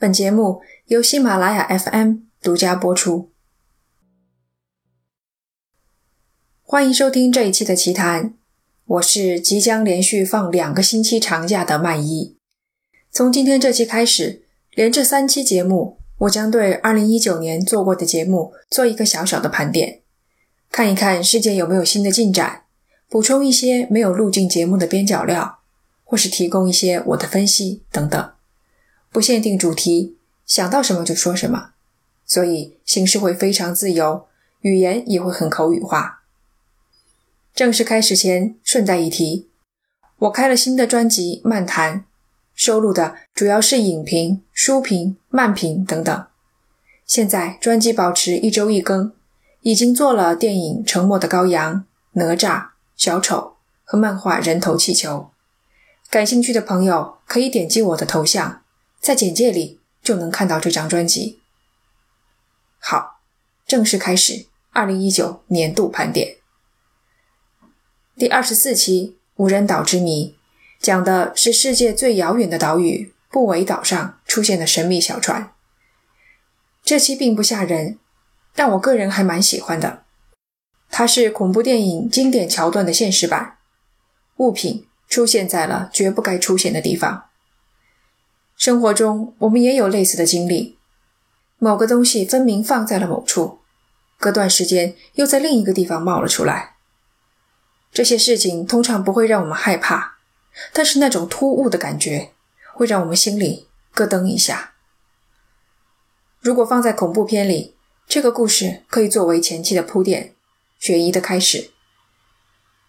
本节目由喜马拉雅 FM 独家播出。欢迎收听这一期的奇谈，我是即将连续放两个星期长假的麦一。从今天这期开始，连着三期节目，我将对二零一九年做过的节目做一个小小的盘点，看一看世界有没有新的进展，补充一些没有录进节目的边角料，或是提供一些我的分析等等。不限定主题，想到什么就说什么，所以形式会非常自由，语言也会很口语化。正式开始前，顺带一提，我开了新的专辑《漫谈》，收录的主要是影评、书评、漫评等等。现在专辑保持一周一更，已经做了电影《沉默的羔羊》、哪吒、小丑和漫画《人头气球》。感兴趣的朋友可以点击我的头像。在简介里就能看到这张专辑。好，正式开始二零一九年度盘点。第二十四期《无人岛之谜》讲的是世界最遥远的岛屿布韦岛上出现的神秘小船。这期并不吓人，但我个人还蛮喜欢的。它是恐怖电影经典桥段的现实版，物品出现在了绝不该出现的地方。生活中，我们也有类似的经历：某个东西分明放在了某处，隔段时间又在另一个地方冒了出来。这些事情通常不会让我们害怕，但是那种突兀的感觉会让我们心里咯噔一下。如果放在恐怖片里，这个故事可以作为前期的铺垫，悬疑的开始。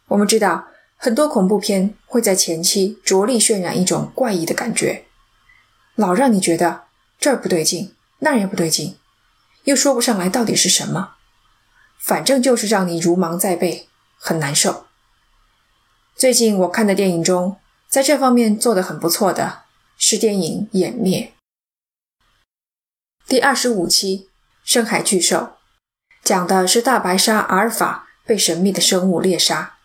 我们知道，很多恐怖片会在前期着力渲染一种怪异的感觉。老让你觉得这儿不对劲，那儿也不对劲，又说不上来到底是什么，反正就是让你如芒在背，很难受。最近我看的电影中，在这方面做得很不错的是电影《湮灭》第二十五期《深海巨兽》，讲的是大白鲨阿尔法被神秘的生物猎杀。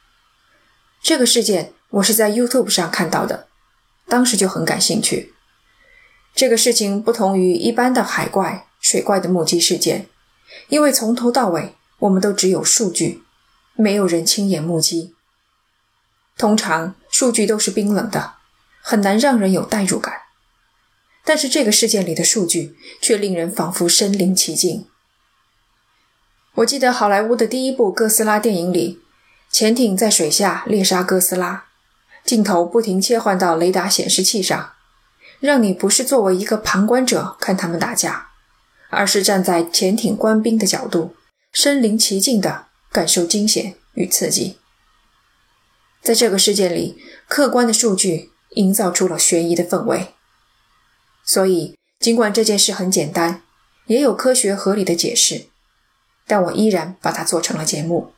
这个事件我是在 YouTube 上看到的，当时就很感兴趣。这个事情不同于一般的海怪、水怪的目击事件，因为从头到尾我们都只有数据，没有人亲眼目击。通常数据都是冰冷的，很难让人有代入感。但是这个事件里的数据却令人仿佛身临其境。我记得好莱坞的第一部哥斯拉电影里，潜艇在水下猎杀哥斯拉，镜头不停切换到雷达显示器上。让你不是作为一个旁观者看他们打架，而是站在潜艇官兵的角度，身临其境地感受惊险与刺激。在这个事件里，客观的数据营造出了悬疑的氛围。所以，尽管这件事很简单，也有科学合理的解释，但我依然把它做成了节目。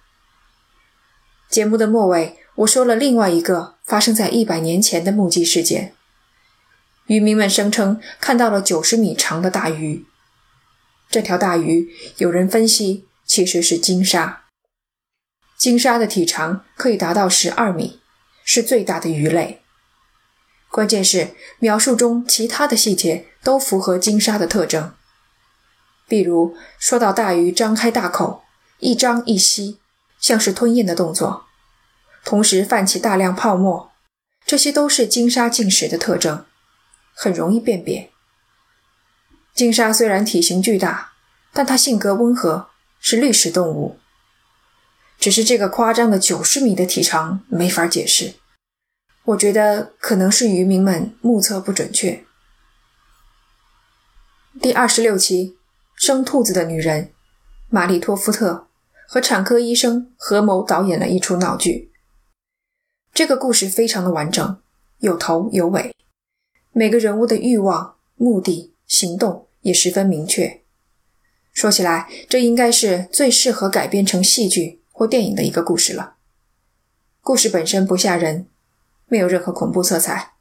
节目的末尾，我说了另外一个发生在一百年前的目击事件。渔民们声称看到了九十米长的大鱼。这条大鱼，有人分析其实是鲸鲨。鲸鲨的体长可以达到十二米，是最大的鱼类。关键是描述中其他的细节都符合鲸鲨的特征，比如说到大鱼张开大口，一张一吸，像是吞咽的动作，同时泛起大量泡沫，这些都是鲸鲨进食的特征。很容易辨别。鲸鲨虽然体型巨大，但它性格温和，是绿食动物。只是这个夸张的九十米的体长没法解释，我觉得可能是渔民们目测不准确。第二十六期《生兔子的女人》，玛丽托夫特和产科医生合谋导演了一出闹剧。这个故事非常的完整，有头有尾。每个人物的欲望、目的、行动也十分明确。说起来，这应该是最适合改编成戏剧或电影的一个故事了。故事本身不吓人，没有任何恐怖色彩，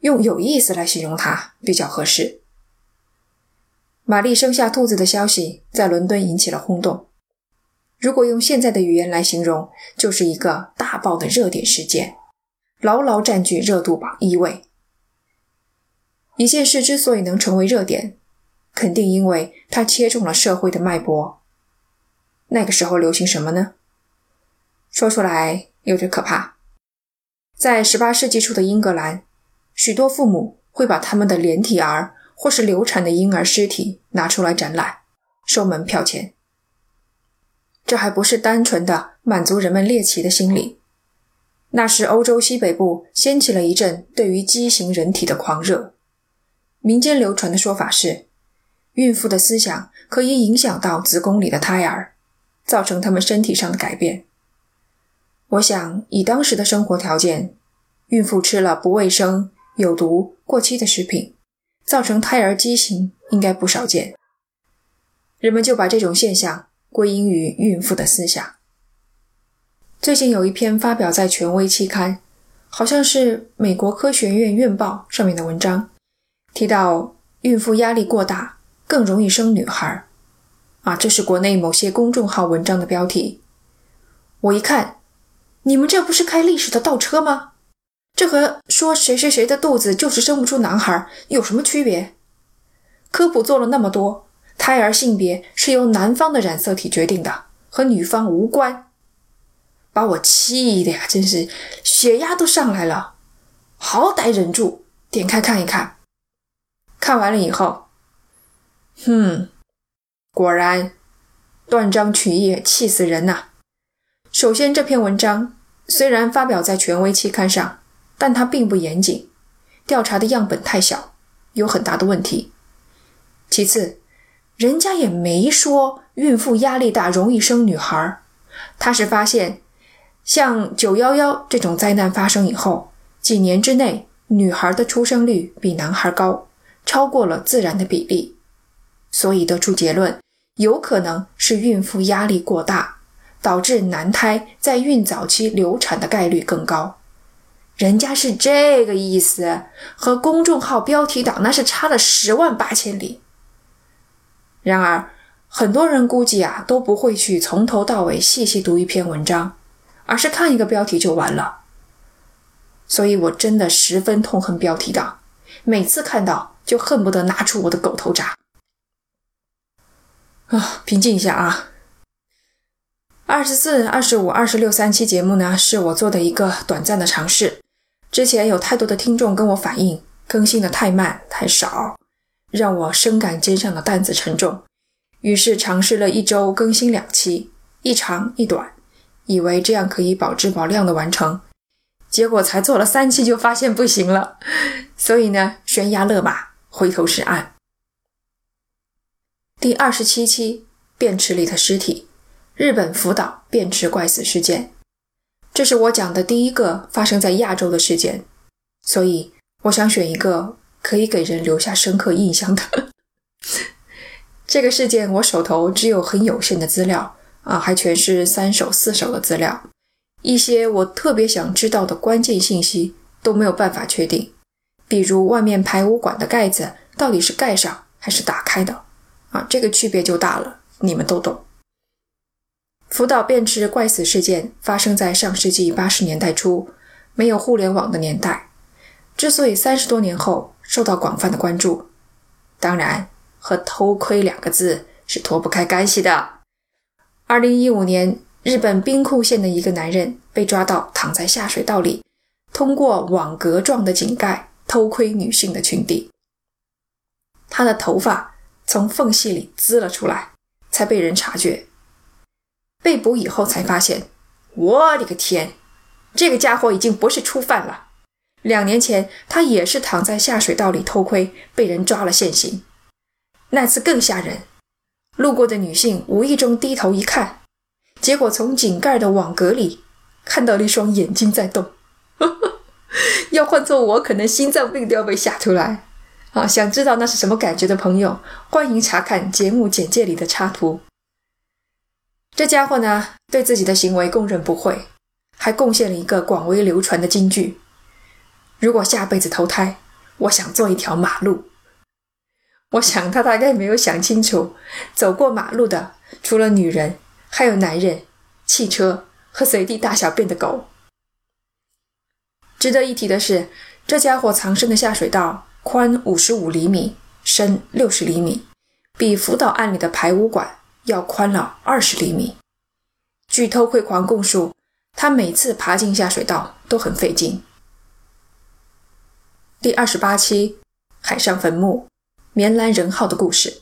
用有意思来形容它比较合适。玛丽生下兔子的消息在伦敦引起了轰动，如果用现在的语言来形容，就是一个大爆的热点事件，牢牢占据热度榜一位。一件事之所以能成为热点，肯定因为它切中了社会的脉搏。那个时候流行什么呢？说出来有点可怕。在十八世纪初的英格兰，许多父母会把他们的连体儿或是流产的婴儿尸体拿出来展览，收门票钱。这还不是单纯的满足人们猎奇的心理，那时欧洲西北部掀起了一阵对于畸形人体的狂热。民间流传的说法是，孕妇的思想可以影响到子宫里的胎儿，造成他们身体上的改变。我想，以当时的生活条件，孕妇吃了不卫生、有毒、过期的食品，造成胎儿畸形，应该不少见。人们就把这种现象归因于孕妇的思想。最近有一篇发表在权威期刊，好像是美国科学院院报上面的文章，提到孕妇压力过大更容易生女孩。啊，这是国内某些公众号文章的标题。我一看。你们这不是开历史的倒车吗？这和说谁谁谁的肚子就是生不出男孩有什么区别？科普做了那么多，胎儿性别是由男方的染色体决定的，和女方无关。把我气的呀，真是血压都上来了。好歹忍住，点开看一看。看完了以后，哼，果然断章取义，气死人呐！首先，这篇文章。虽然发表在权威期刊上，但它并不严谨，调查的样本太小，有很大的问题。其次，人家也没说孕妇压力大容易生女孩，他是发现像九幺幺这种灾难发生以后，几年之内女孩的出生率比男孩高，超过了自然的比例，所以得出结论，有可能是孕妇压力过大。导致男胎在孕早期流产的概率更高，人家是这个意思，和公众号标题党那是差了十万八千里。然而，很多人估计啊都不会去从头到尾细细读一篇文章，而是看一个标题就完了。所以我真的十分痛恨标题党，每次看到就恨不得拿出我的狗头铡。啊，平静一下啊。二十四、二十五、二十六三期节目呢，是我做的一个短暂的尝试。之前有太多的听众跟我反映更新的太慢、太少，让我深感肩上的担子沉重。于是尝试了一周更新两期，一长一短，以为这样可以保质保量的完成。结果才做了三期就发现不行了，所以呢，悬崖勒马，回头是岸。第二十七期，便池里的尸体。日本福岛便池怪死事件，这是我讲的第一个发生在亚洲的事件，所以我想选一个可以给人留下深刻印象的。这个事件我手头只有很有限的资料啊，还全是三手四手的资料，一些我特别想知道的关键信息都没有办法确定，比如外面排污管的盖子到底是盖上还是打开的啊，这个区别就大了，你们都懂。福岛便池怪死事件发生在上世纪八十年代初，没有互联网的年代。之所以三十多年后受到广泛的关注，当然和“偷窥”两个字是脱不开干系的。二零一五年，日本兵库县的一个男人被抓到躺在下水道里，通过网格状的井盖偷窥女性的裙底。他的头发从缝隙里滋了出来，才被人察觉。被捕以后才发现，我的个天，这个家伙已经不是初犯了。两年前他也是躺在下水道里偷窥，被人抓了现行。那次更吓人，路过的女性无意中低头一看，结果从井盖的网格里看到了一双眼睛在动。要换做我，可能心脏病都要被吓出来。啊，想知道那是什么感觉的朋友，欢迎查看节目简介里的插图。这家伙呢，对自己的行为供认不讳，还贡献了一个广为流传的金句：“如果下辈子投胎，我想做一条马路。”我想他大概没有想清楚，走过马路的除了女人，还有男人、汽车和随地大小便的狗。值得一提的是，这家伙藏身的下水道宽五十五厘米，深六十厘米，比福岛案里的排污管要宽了二十厘米。据偷窥狂供述，他每次爬进下水道都很费劲。第二十八期，海上坟墓，棉兰人号的故事。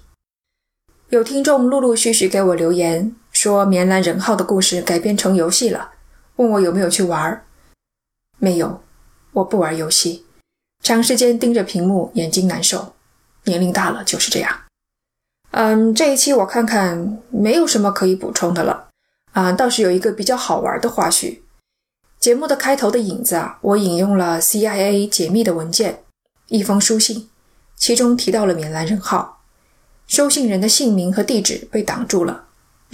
有听众陆陆续续给我留言说，棉兰人号的故事改编成游戏了，问我有没有去玩。没有，我不玩游戏，长时间盯着屏幕眼睛难受，年龄大了就是这样。嗯，这一期我看看没有什么可以补充的了。啊，倒是有一个比较好玩的花絮。节目的开头的影子啊，我引用了 CIA 解密的文件，一封书信，其中提到了缅兰人号，收信人的姓名和地址被挡住了，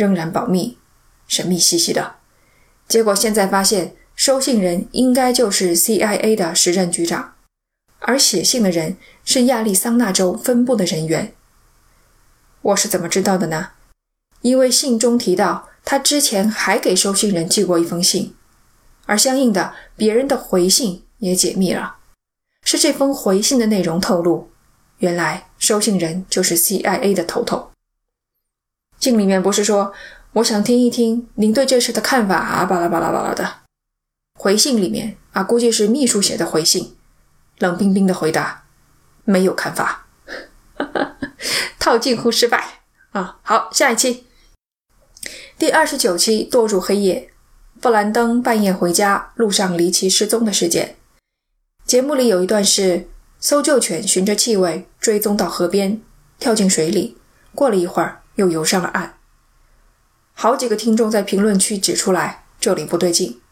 仍然保密，神秘兮兮的。结果现在发现，收信人应该就是 CIA 的时任局长，而写信的人是亚利桑那州分部的人员。我是怎么知道的呢？因为信中提到他之前还给收信人寄过一封信。而相应的，别人的回信也解密了，是这封回信的内容透露，原来收信人就是 CIA 的头头。信里面不是说我想听一听您对这事的看法啊，巴拉巴拉巴拉的。回信里面啊，估计是秘书写的回信，冷冰冰的回答，没有看法，套近乎失败啊。好，下一期，第二十九期，堕入黑夜。布兰登半夜回家，路上离奇失踪的事件。节目里有一段是搜救犬循着气味追踪到河边，跳进水里，过了一会儿又游上了岸。好几个听众在评论区指出来，这里不对劲，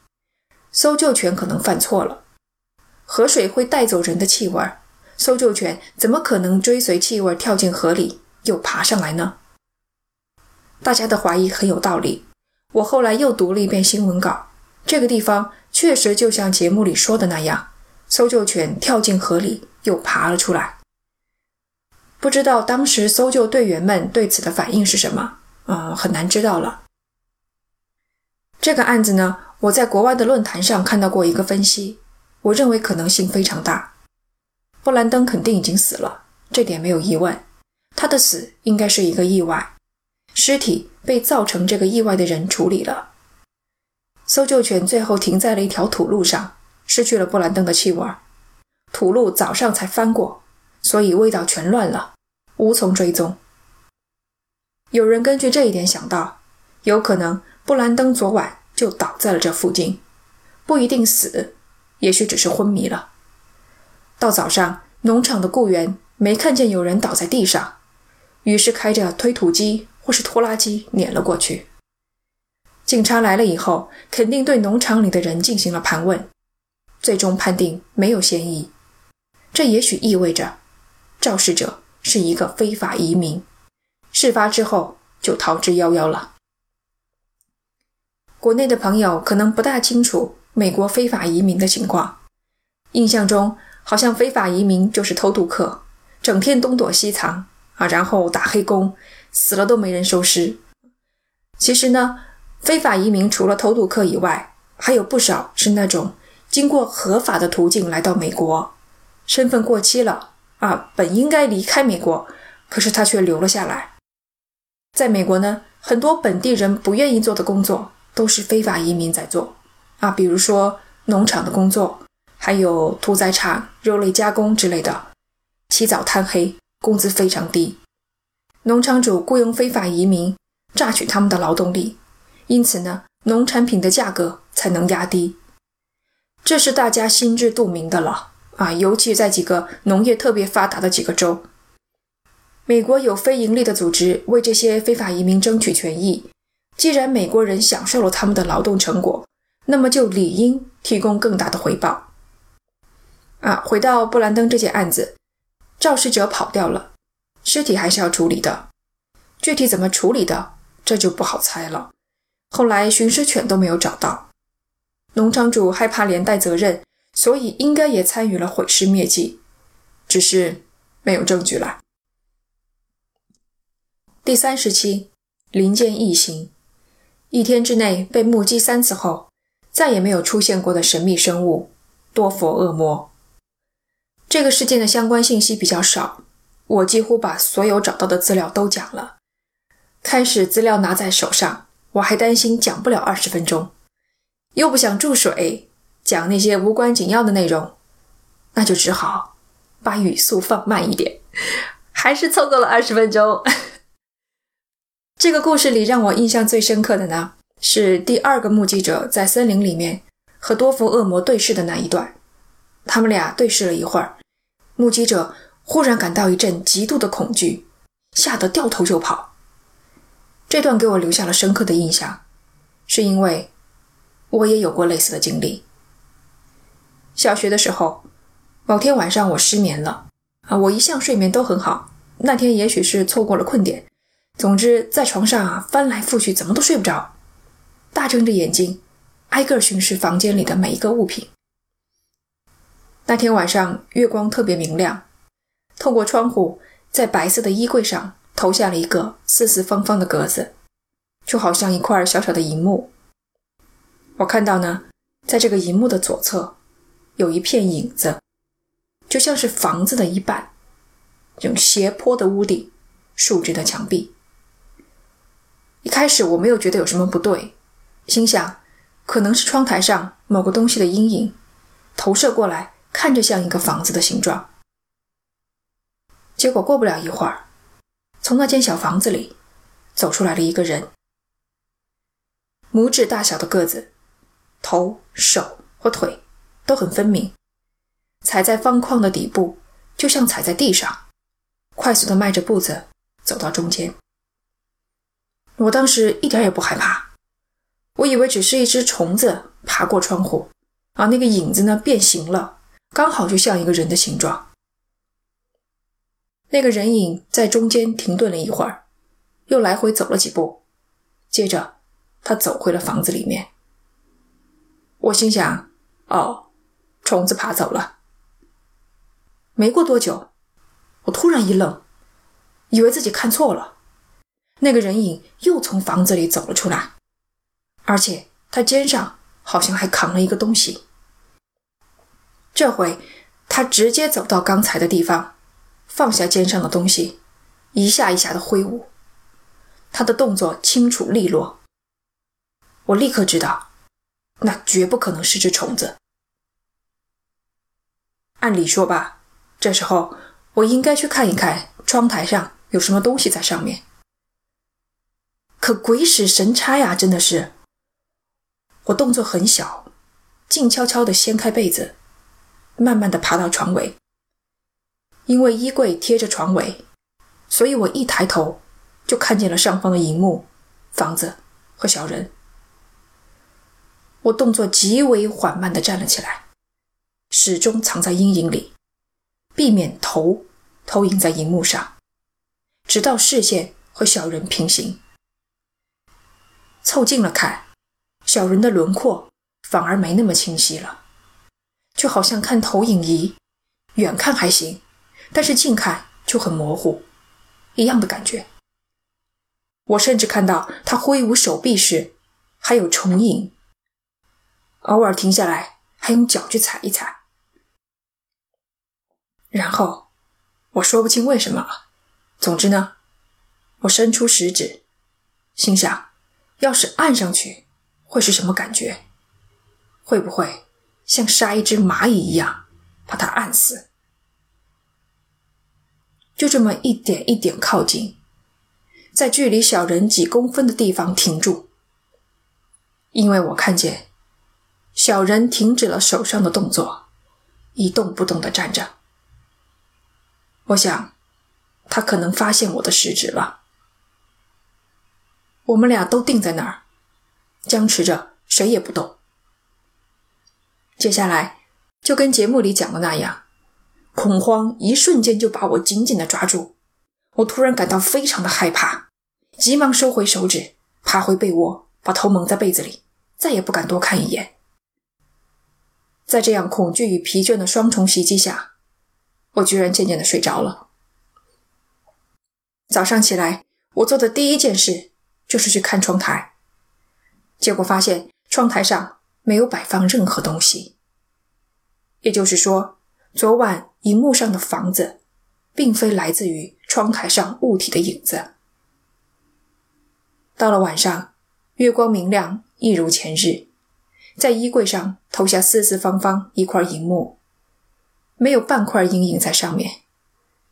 搜救犬可能犯错了。河水会带走人的气味，搜救犬怎么可能追随气味跳进河里又爬上来呢？大家的怀疑很有道理。我后来又读了一遍新闻稿，这个地方确实就像节目里说的那样，搜救犬跳进河里又爬了出来。不知道当时搜救队员们对此的反应是什么？嗯，很难知道了。这个案子呢，我在国外的论坛上看到过一个分析，我认为可能性非常大。布兰登肯定已经死了，这点没有疑问。他的死应该是一个意外，尸体。被造成这个意外的人处理了。搜救犬最后停在了一条土路上，失去了布兰登的气味。土路早上才翻过，所以味道全乱了，无从追踪。有人根据这一点想到，有可能布兰登昨晚就倒在了这附近，不一定死，也许只是昏迷了。到早上，农场的雇员没看见有人倒在地上，于是开着推土机。或是拖拉机碾了过去。警察来了以后，肯定对农场里的人进行了盘问，最终判定没有嫌疑。这也许意味着肇事者是一个非法移民，事发之后就逃之夭夭了。国内的朋友可能不大清楚美国非法移民的情况，印象中好像非法移民就是偷渡客，整天东躲西藏啊，然后打黑工。死了都没人收尸。其实呢，非法移民除了偷渡客以外，还有不少是那种经过合法的途径来到美国，身份过期了啊，本应该离开美国，可是他却留了下来。在美国呢，很多本地人不愿意做的工作，都是非法移民在做啊，比如说农场的工作，还有屠宰场、肉类加工之类的，起早贪黑，工资非常低。农场主雇佣非法移民，榨取他们的劳动力，因此呢，农产品的价格才能压低。这是大家心知肚明的了啊！尤其在几个农业特别发达的几个州，美国有非盈利的组织为这些非法移民争取权益。既然美国人享受了他们的劳动成果，那么就理应提供更大的回报。啊，回到布兰登这件案子，肇事者跑掉了。尸体还是要处理的，具体怎么处理的，这就不好猜了。后来寻尸犬都没有找到，农场主害怕连带责任，所以应该也参与了毁尸灭迹，只是没有证据了。第三十期，林间异形，一天之内被目击三次后，再也没有出现过的神秘生物——多佛恶魔。这个事件的相关信息比较少，我几乎把所有找到的资料都讲了。开始资料拿在手上，我还担心讲不了二十分钟，又不想注水，讲那些无关紧要的内容，那就只好把语速放慢一点，还是凑够了二十分钟。这个故事里让我印象最深刻的呢，是第二个目击者在森林里面和多福恶魔对视的那一段。他们俩对视了一会儿，目击者忽然感到一阵极度的恐惧，吓得掉头就跑。这段给我留下了深刻的印象，是因为我也有过类似的经历。小学的时候，某天晚上我失眠了啊，我一向睡眠都很好，那天也许是错过了困点。总之，在床上啊翻来覆去，怎么都睡不着，大睁着眼睛，挨个巡视房间里的每一个物品。那天晚上月光特别明亮，透过窗户，在白色的衣柜上投下了一个四四方方的格子，就好像一块小小的银幕。我看到呢，在这个银幕的左侧，有一片影子，就像是房子的一半，这种斜坡的屋顶，竖直的墙壁。一开始我没有觉得有什么不对，心想可能是窗台上某个东西的阴影投射过来，看着像一个房子的形状。结果过不了一会儿，从那间小房子里走出来了一个人，拇指大小的个子，头、手和腿都很分明，踩在方框的底部，就像踩在地上，快速的迈着步子走到中间。我当时一点也不害怕，我以为只是一只虫子爬过窗户，啊，那个影子呢变形了，刚好就像一个人的形状。那个人影在中间停顿了一会儿，又来回走了几步，接着他走回了房子里面。我心想：哦，虫子爬走了。没过多久，我突然一愣，以为自己看错了。那个人影又从房子里走了出来，而且他肩上好像还扛了一个东西。这回他直接走到刚才的地方，放下肩上的东西，一下一下的挥舞。他的动作清楚利落，我立刻知道，那绝不可能是只虫子。按理说吧，这时候我应该去看一看窗台上有什么东西在上面。可鬼使神差呀！真的是，我动作很小，静悄悄地掀开被子，慢慢地爬到床尾。因为衣柜贴着床尾，所以我一抬头就看见了上方的荧幕、房子和小人。我动作极为缓慢地站了起来，始终藏在阴影里，避免头投影在荧幕上，直到视线和小人平行。凑近了看，小人的轮廓反而没那么清晰了，就好像看投影仪，远看还行，但是近看就很模糊，一样的感觉。我甚至看到他挥舞手臂时还有重影，偶尔停下来还用脚去踩一踩。然后我说不清为什么，总之呢，我伸出食指，心想。要是按上去，会是什么感觉？会不会像杀一只蚂蚁一样把它按死？就这么一点一点靠近，在距离小人几公分的地方停住，因为我看见小人停止了手上的动作，一动不动的站着。我想，他可能发现我的食指了。我们俩都定在那儿，僵持着，谁也不动。接下来就跟节目里讲的那样，恐慌一瞬间就把我紧紧的抓住。我突然感到非常的害怕，急忙收回手指，爬回被窝，把头蒙在被子里，再也不敢多看一眼。在这样恐惧与疲倦的双重袭击下，我居然渐渐的睡着了。早上起来，我做的第一件事。就是去看窗台，结果发现窗台上没有摆放任何东西。也就是说，昨晚荧幕上的房子，并非来自于窗台上物体的影子。到了晚上，月光明亮，一如前日，在衣柜上投下四四方方一块荧幕，没有半块阴影在上面，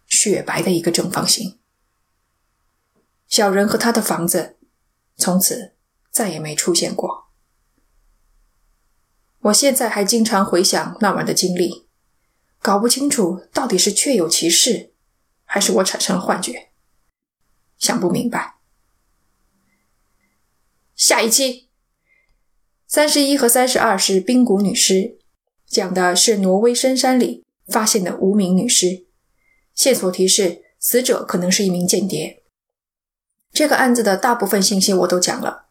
雪白的一个正方形。小人和他的房子，从此再也没出现过。我现在还经常回想那晚的经历，搞不清楚到底是确有其事，还是我产生了幻觉，想不明白。下一期三十一和三十二是冰谷女尸，讲的是挪威深山里发现的无名女尸，线索提示死者可能是一名间谍。这个案子的大部分信息我都讲了。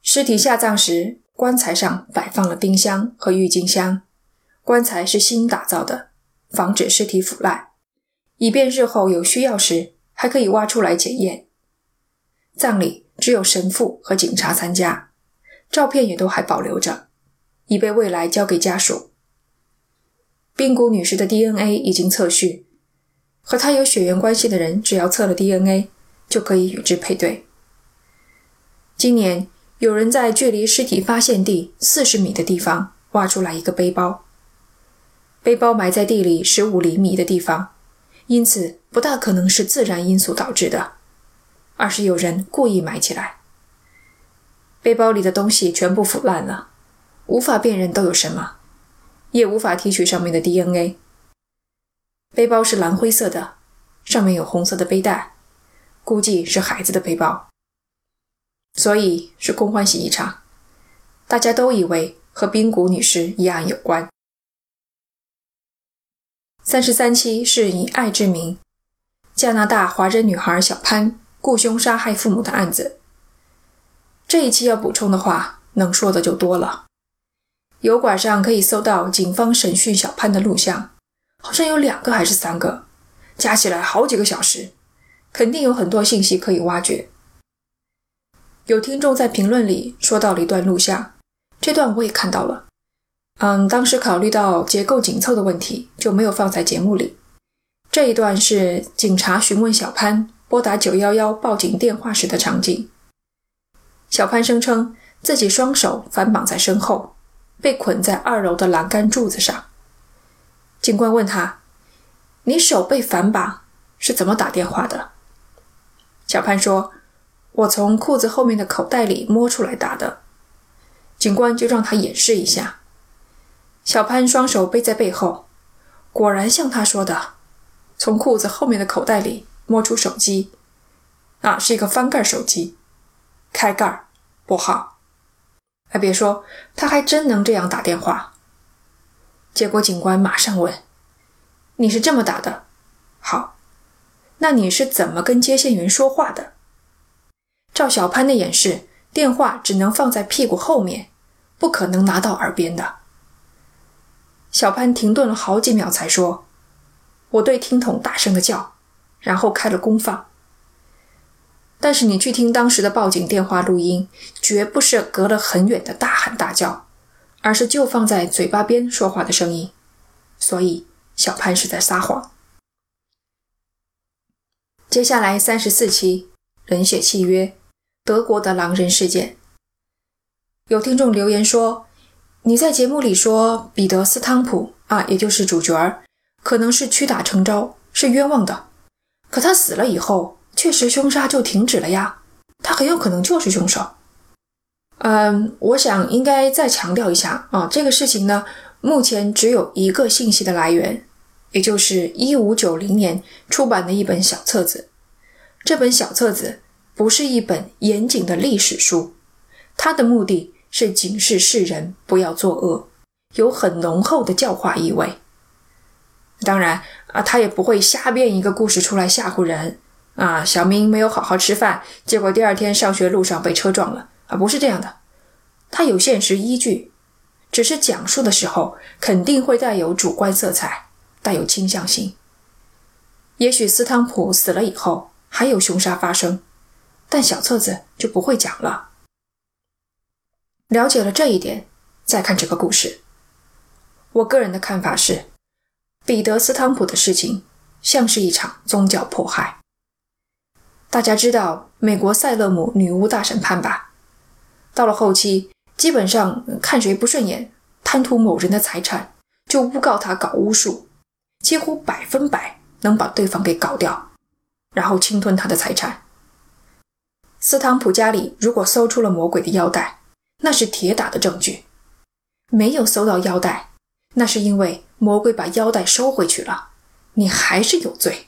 尸体下葬时，棺材上摆放了冰箱和郁金香。棺材是新打造的，防止尸体腐烂，以便日后有需要时还可以挖出来检验。葬礼只有神父和警察参加，照片也都还保留着，以备未来交给家属。冰谷女士的 DNA 已经测序，和她有血缘关系的人，只要测了 DNA。就可以与之配对。今年有人在距离尸体发现地四十米的地方挖出来一个背包，背包埋在地里十五厘米的地方，因此不大可能是自然因素导致的，而是有人故意埋起来。背包里的东西全部腐烂了，无法辨认都有什么，也无法提取上面的 DNA。背包是蓝灰色的，上面有红色的背带。估计是孩子的背包，所以是空欢喜一场。大家都以为和冰谷女士一案有关。三十三期是以爱之名，加拿大华人女孩小潘雇凶杀害父母的案子。这一期要补充的话，能说的就多了。油管上可以搜到警方审讯小潘的录像，好像有两个还是三个，加起来好几个小时。肯定有很多信息可以挖掘。有听众在评论里说到了一段录像，这段我也看到了。嗯，当时考虑到结构紧凑的问题，就没有放在节目里。这一段是警察询问小潘拨打九幺幺报警电话时的场景。小潘声称自己双手反绑在身后，被捆在二楼的栏杆柱子上。警官问他：“你手被反绑是怎么打电话的？”小潘说：“我从裤子后面的口袋里摸出来打的。”警官就让他演示一下。小潘双手背在背后，果然像他说的，从裤子后面的口袋里摸出手机，啊，是一个翻盖手机，开盖拨号。还别说，他还真能这样打电话。结果警官马上问：“你是这么打的？”好。那你是怎么跟接线员说话的？照小潘的演示，电话只能放在屁股后面，不可能拿到耳边的。小潘停顿了好几秒才说：“我对听筒大声的叫，然后开了功放。”但是你去听当时的报警电话录音，绝不是隔了很远的大喊大叫，而是就放在嘴巴边说话的声音，所以小潘是在撒谎。接下来三十四期冷血契约，德国的狼人事件。有听众留言说：“你在节目里说彼得斯汤普啊，也就是主角，可能是屈打成招，是冤枉的。可他死了以后，确实凶杀就停止了呀，他很有可能就是凶手。”嗯，我想应该再强调一下啊，这个事情呢，目前只有一个信息的来源。也就是一五九零年出版的一本小册子，这本小册子不是一本严谨的历史书，它的目的是警示世人不要作恶，有很浓厚的教化意味。当然啊，他也不会瞎编一个故事出来吓唬人啊。小明没有好好吃饭，结果第二天上学路上被车撞了啊，不是这样的，他有现实依据，只是讲述的时候肯定会带有主观色彩。带有倾向性。也许斯汤普死了以后还有凶杀发生，但小册子就不会讲了。了解了这一点，再看这个故事。我个人的看法是，彼得·斯汤普的事情像是一场宗教迫害。大家知道美国塞勒姆女巫大审判吧？到了后期，基本上看谁不顺眼，贪图某人的财产，就诬告他搞巫术，几乎百分百能把对方给搞掉，然后侵吞他的财产。斯汤普家里如果搜出了魔鬼的腰带，那是铁打的证据；没有搜到腰带，那是因为魔鬼把腰带收回去了，你还是有罪。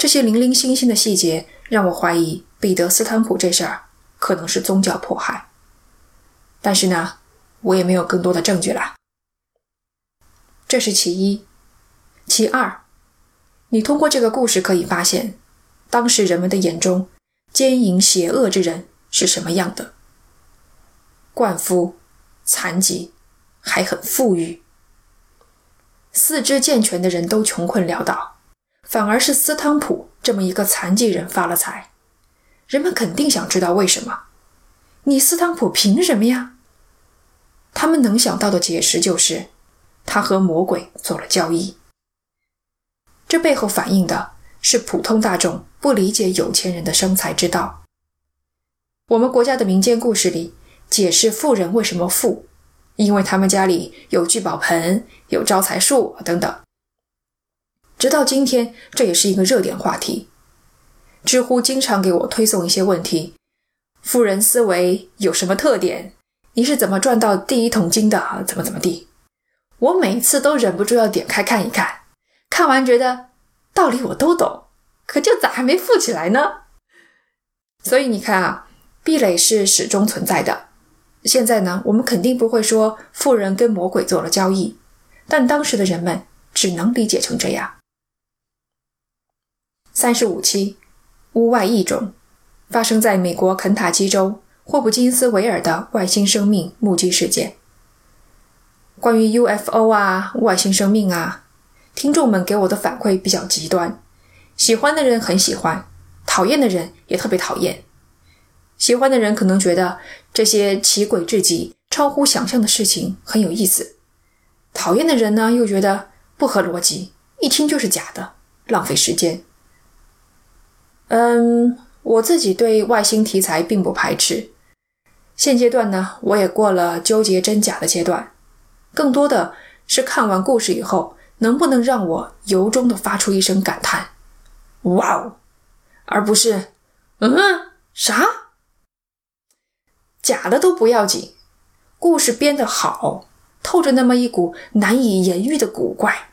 这些零零星星的细节让我怀疑彼得·斯坦普这事儿可能是宗教迫害，但是呢，我也没有更多的证据了。这是其一，其二，你通过这个故事可以发现，当时人们的眼中奸淫邪恶之人是什么样的：灌夫、残疾，还很富裕，四肢健全的人都穷困潦倒。反而是斯汤普这么一个残疾人发了财，人们肯定想知道为什么？你斯汤普凭什么呀？他们能想到的解释就是他和魔鬼做了交易。这背后反映的是普通大众不理解有钱人的生财之道。我们国家的民间故事里解释富人为什么富，因为他们家里有聚宝盆、有招财树等等。直到今天，这也是一个热点话题。知乎经常给我推送一些问题：富人思维有什么特点？你是怎么赚到第一桶金的？怎么怎么地？我每次都忍不住要点开看一看。看完觉得道理我都懂，可就咋还没富起来呢？所以你看啊，壁垒是始终存在的。现在呢，我们肯定不会说富人跟魔鬼做了交易，但当时的人们只能理解成这样。三十五期，屋外异种，发生在美国肯塔基州霍普金斯维尔的外星生命目击事件。关于 UFO 啊，外星生命啊，听众们给我的反馈比较极端，喜欢的人很喜欢，讨厌的人也特别讨厌。喜欢的人可能觉得这些奇诡至极、超乎想象的事情很有意思，讨厌的人呢又觉得不合逻辑，一听就是假的，浪费时间。嗯，我自己对外星题材并不排斥。现阶段呢，我也过了纠结真假的阶段，更多的是看完故事以后，能不能让我由衷的发出一声感叹：“哇哦！”而不是“嗯，啥？”假的都不要紧，故事编得好，透着那么一股难以言喻的古怪，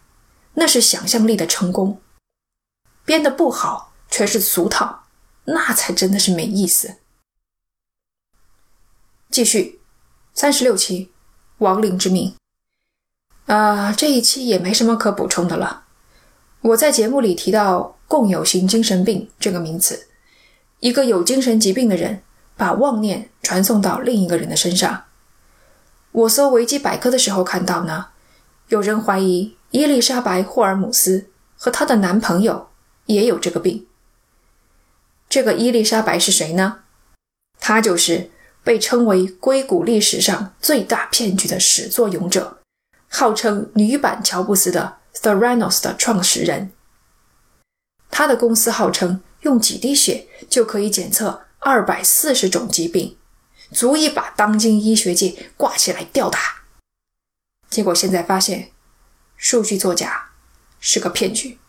那是想象力的成功。编得不好。全是俗套，那才真的是没意思。继续，三十六期，亡灵之命。啊，这一期也没什么可补充的了。我在节目里提到“共有型精神病”这个名词，一个有精神疾病的人把妄念传送到另一个人的身上。我搜维基百科的时候看到呢，有人怀疑伊丽莎白·霍尔姆斯和她的男朋友也有这个病。这个伊丽莎白是谁呢？她就是被称为硅谷历史上最大骗局的始作俑者，号称女版乔布斯的 Theranos 的创始人。他的公司号称用几滴血就可以检测二百四十种疾病，足以把当今医学界挂起来吊打。结果现在发现，数据作假，是个骗局，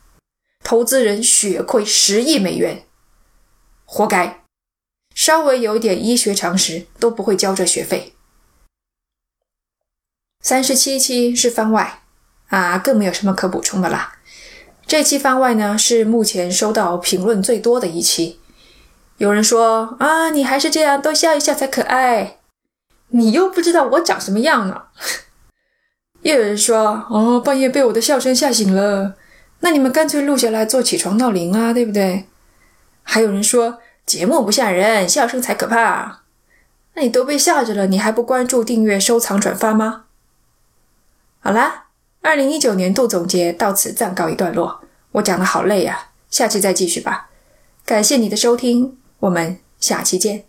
投资人血亏十亿美元。活该，稍微有点医学常识都不会交这学费。三十七期是番外啊，更没有什么可补充的啦。这期番外呢是目前收到评论最多的一期。有人说啊，你还是这样，多笑一笑才可爱。你又不知道我长什么样呢。又有人说哦，半夜被我的笑声吓醒了，那你们干脆录下来做起床闹铃啊，对不对？还有人说节目不吓人，笑声才可怕。那你都被吓着了，你还不关注、订阅、收藏、转发吗？好啦，二零一九年度总结到此暂告一段落。我讲的好累呀，下期再继续吧。感谢你的收听，我们下期见。